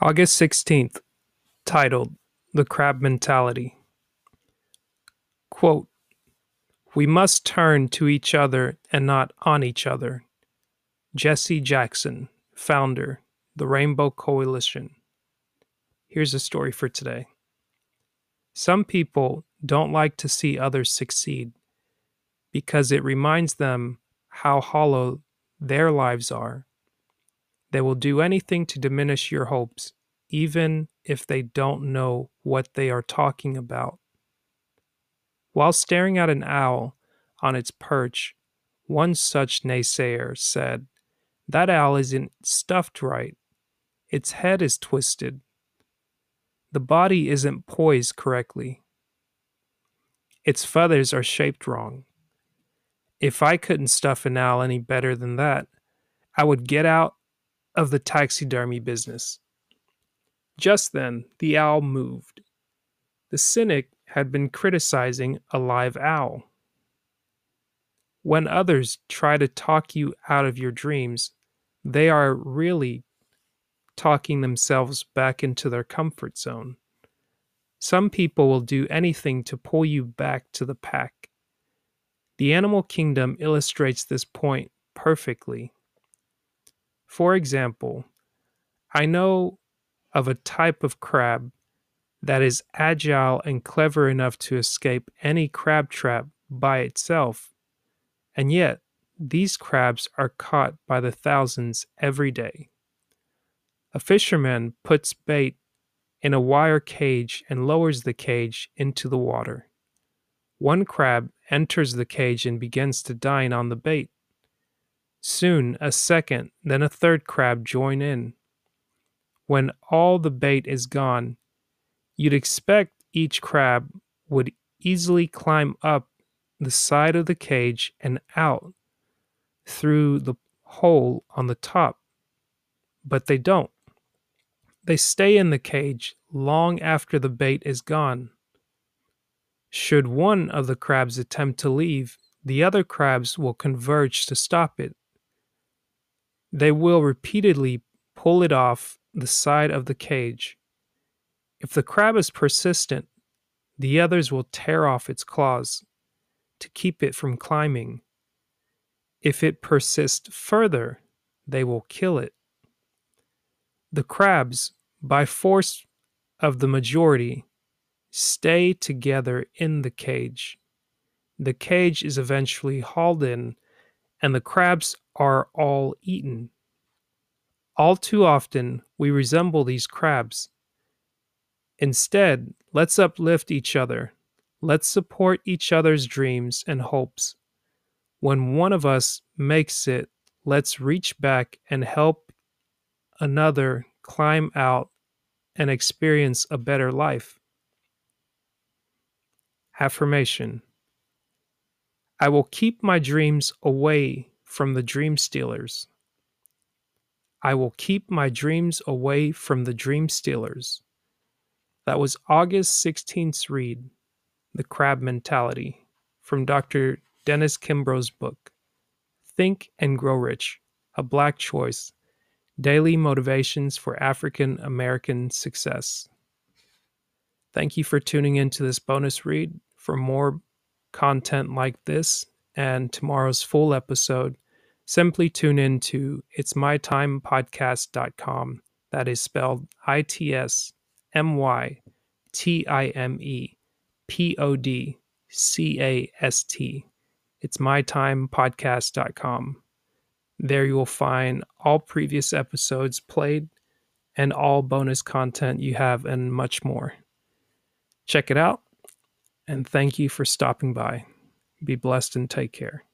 August 16th, titled The Crab Mentality. Quote, We must turn to each other and not on each other. Jesse Jackson, founder, the Rainbow Coalition. Here's a story for today. Some people don't like to see others succeed because it reminds them how hollow their lives are. They will do anything to diminish your hopes, even if they don't know what they are talking about. While staring at an owl on its perch, one such naysayer said, That owl isn't stuffed right. Its head is twisted. The body isn't poised correctly. Its feathers are shaped wrong. If I couldn't stuff an owl any better than that, I would get out of the taxidermy business. Just then, the owl moved. The cynic had been criticizing a live owl. When others try to talk you out of your dreams, they are really talking themselves back into their comfort zone. Some people will do anything to pull you back to the pack. The animal kingdom illustrates this point perfectly. For example, I know of a type of crab that is agile and clever enough to escape any crab trap by itself, and yet these crabs are caught by the thousands every day. A fisherman puts bait in a wire cage and lowers the cage into the water. One crab enters the cage and begins to dine on the bait. Soon a second, then a third crab join in. When all the bait is gone, you'd expect each crab would easily climb up the side of the cage and out through the hole on the top. But they don't. They stay in the cage long after the bait is gone. Should one of the crabs attempt to leave, the other crabs will converge to stop it. They will repeatedly pull it off the side of the cage. If the crab is persistent, the others will tear off its claws to keep it from climbing. If it persists further, they will kill it. The crabs, by force of the majority, stay together in the cage. The cage is eventually hauled in, and the crabs are all eaten. All too often, we resemble these crabs. Instead, let's uplift each other. Let's support each other's dreams and hopes. When one of us makes it, let's reach back and help another climb out and experience a better life. Affirmation I will keep my dreams away from the dream stealers. I will keep my dreams away from the dream stealers. That was August 16th's read, The Crab Mentality, from Dr. Dennis Kimbro's book, Think and Grow Rich A Black Choice Daily Motivations for African American Success. Thank you for tuning in to this bonus read. For more content like this and tomorrow's full episode, simply tune in to itsmytimepodcast.com. That is spelled I T S M Y T I M E P O D C A S T. It's mytimepodcast.com. There you will find all previous episodes played and all bonus content you have and much more. Check it out and thank you for stopping by. Be blessed and take care.